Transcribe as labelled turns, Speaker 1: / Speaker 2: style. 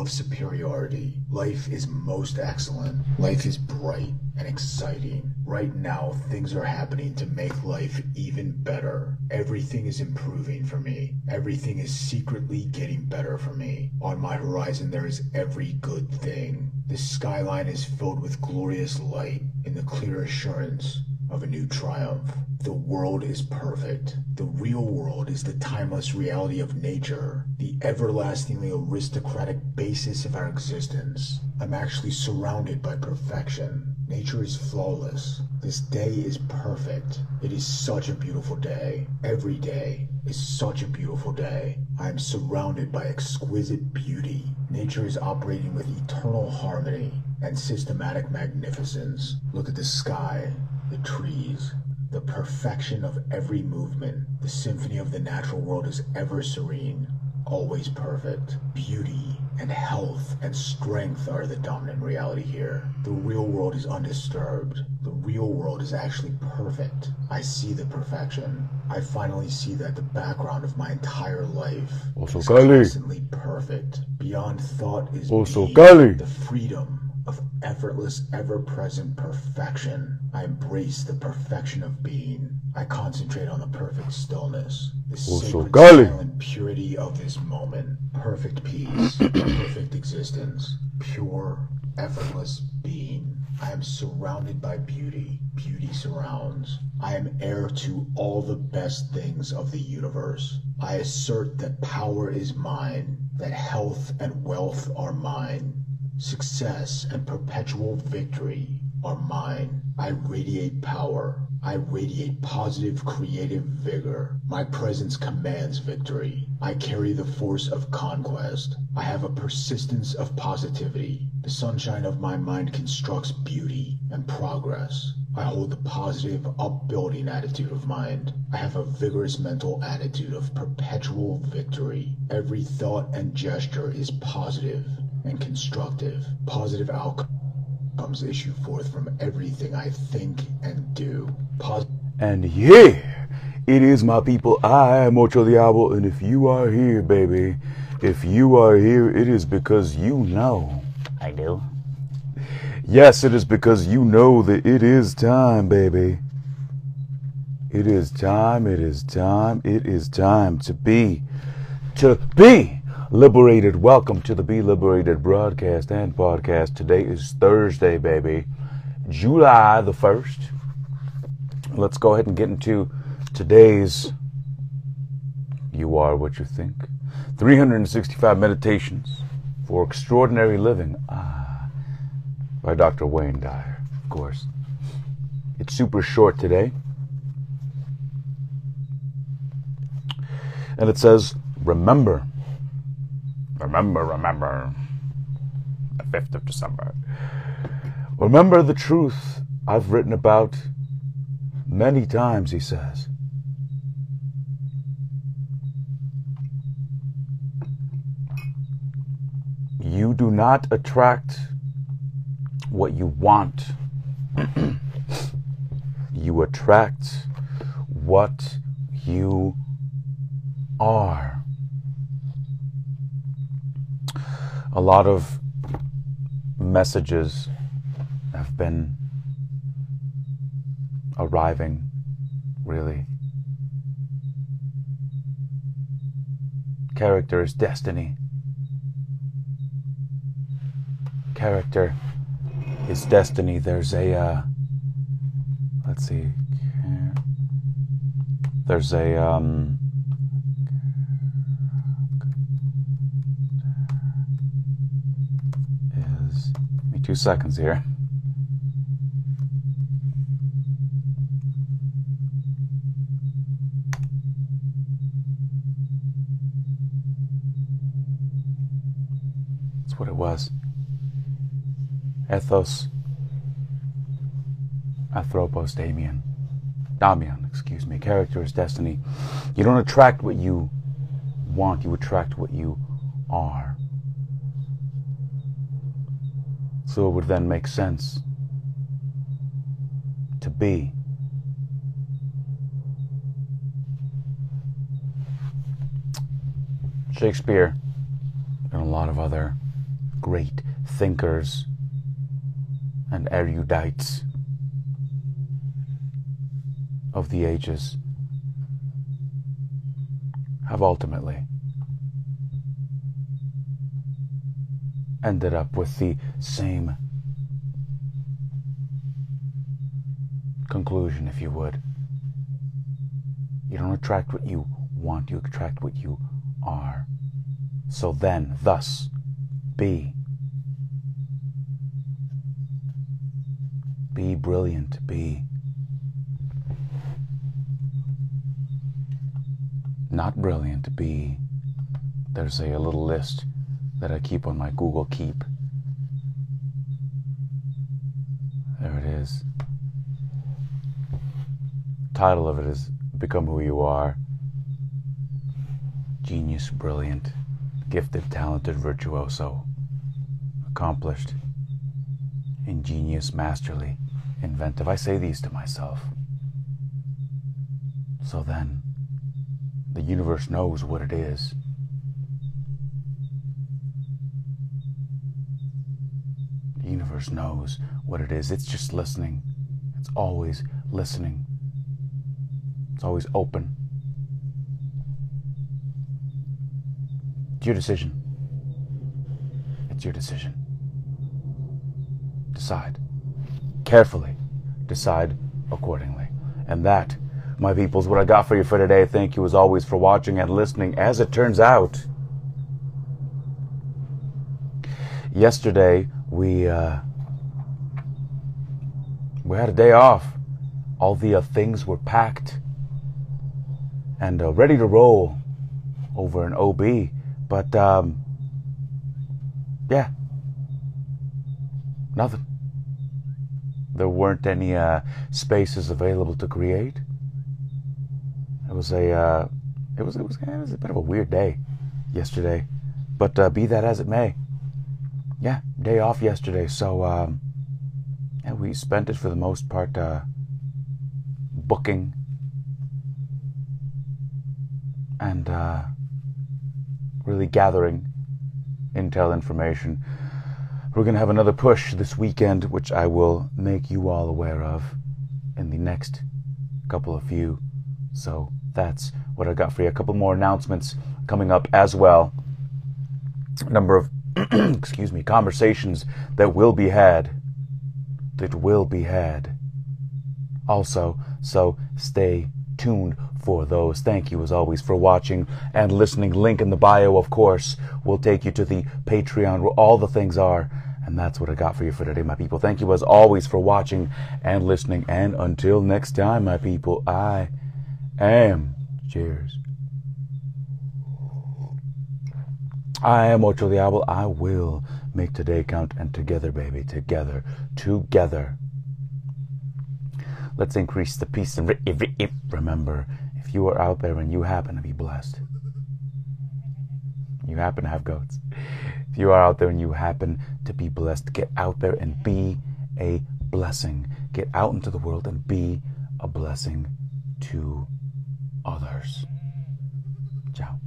Speaker 1: of superiority. Life is most excellent. Life is bright and exciting. Right now, things are happening to make life even better. Everything is improving for me. Everything is secretly getting better for me. On my horizon, there is every good thing. The skyline is filled with glorious light in the clear assurance of a new triumph. The world is perfect. The real world is the timeless reality of nature, the everlastingly aristocratic basis of our existence. I'm actually surrounded by perfection. Nature is flawless. This day is perfect. It is such a beautiful day. Every day is such a beautiful day. I am surrounded by exquisite beauty. Nature is operating with eternal harmony and systematic magnificence. Look at the sky, the trees, the perfection of every movement. The symphony of the natural world is ever serene, always perfect. Beauty and health and strength are the dominant reality here. The real world is undisturbed. The real world is actually perfect. I see the perfection. I finally see that the background of my entire life
Speaker 2: Also,
Speaker 1: is constantly perfect. Beyond thought is being, the freedom of effortless, ever-present perfection. I embrace the perfection of being. I concentrate on the perfect stillness, the sacred silent purity of this moment. Perfect peace, perfect existence, pure, effortless being. I am surrounded by beauty. Beauty surrounds. I am heir to all the best things of the universe. I assert that power is mine, that health and wealth are mine. Success and perpetual victory are mine. I radiate power. I radiate positive creative vigor. My presence commands victory. I carry the force of conquest. I have a persistence of positivity. The sunshine of my mind constructs beauty and progress. I hold the positive, upbuilding attitude of mind. I have a vigorous mental attitude of perpetual victory. Every thought and gesture is positive and constructive. Positive outcomes issue forth from everything I think and do. Pos-
Speaker 2: And yeah, it is my people. I am Ocho Diablo, and if you are here, baby, if you are here, it is because you know. I do. Yes, it is because you know that it is time, baby. It is time, it is time, it is time to be, to be liberated. Welcome to the Be Liberated broadcast and podcast. Today is Thursday, baby, July the 1st. Let's go ahead and get into today's You Are What You Think 365 Meditations for Extraordinary Living. Ah, by Dr. Wayne Dyer, of course. It's super short today. And it says, Remember, remember, remember, the 5th of December. Remember the truth I've written about many times, he says. You do not attract what you want. you attract what you are. A lot of messages have been arriving, really. Character is destiny. Character is destiny. There's a, uh, let's see, there's a, um, two seconds here. That's what it was. Ethos. Anthropos Damian. Damian, excuse me. Character is destiny. You don't attract what you want, you attract what you are. So it would then make sense to be. Shakespeare and a lot of other great thinkers and erudites of the ages have ultimately ended up with the same conclusion, if you would. You don't attract what you want, you attract what you are. So then, thus, be. Be brilliant, be. Not brilliant, be. There's a, a little list that I keep on my Google Keep. There it is. Title of it is Become Who You Are. Genius, brilliant, gifted, talented, virtuoso, accomplished, ingenious, masterly, inventive. I say these to myself. So then, the universe knows what it is. Universe knows what it is. It's just listening. It's always listening. It's always open. It's your decision. It's your decision. Decide. Carefully. Decide accordingly. And that, my people, is what I got for you for today. Thank you as always for watching and listening. As it turns out, yesterday we uh, we had a day off. All the uh, things were packed and uh, ready to roll over an OB. But um, yeah, nothing. There weren't any uh, spaces available to create. It was a uh, it was it was it was a bit of a weird day yesterday, but uh, be that as it may, yeah, day off yesterday. So um, yeah, we spent it for the most part uh, booking and uh, really gathering intel information. We're going to have another push this weekend, which I will make you all aware of in the next couple of few. So that's what I got for you. A couple more announcements coming up as well. Number of, excuse me, conversations that will be had. That will be had. Also, so stay tuned for those. Thank you as always for watching and listening. Link in the bio, of course, will take you to the Patreon where all the things are. And that's what I got for you for today, my people. Thank you as always for watching and listening. And until next time, my people, I am. Cheers. I am Ocho Diablo. I will make today count and together, baby, together, together. Let's increase the peace and remember if you are out there and you happen to be blessed, you happen to have goats. If you are out there and you happen to be blessed, get out there and be a blessing. Get out into the world and be a blessing to others. Ciao.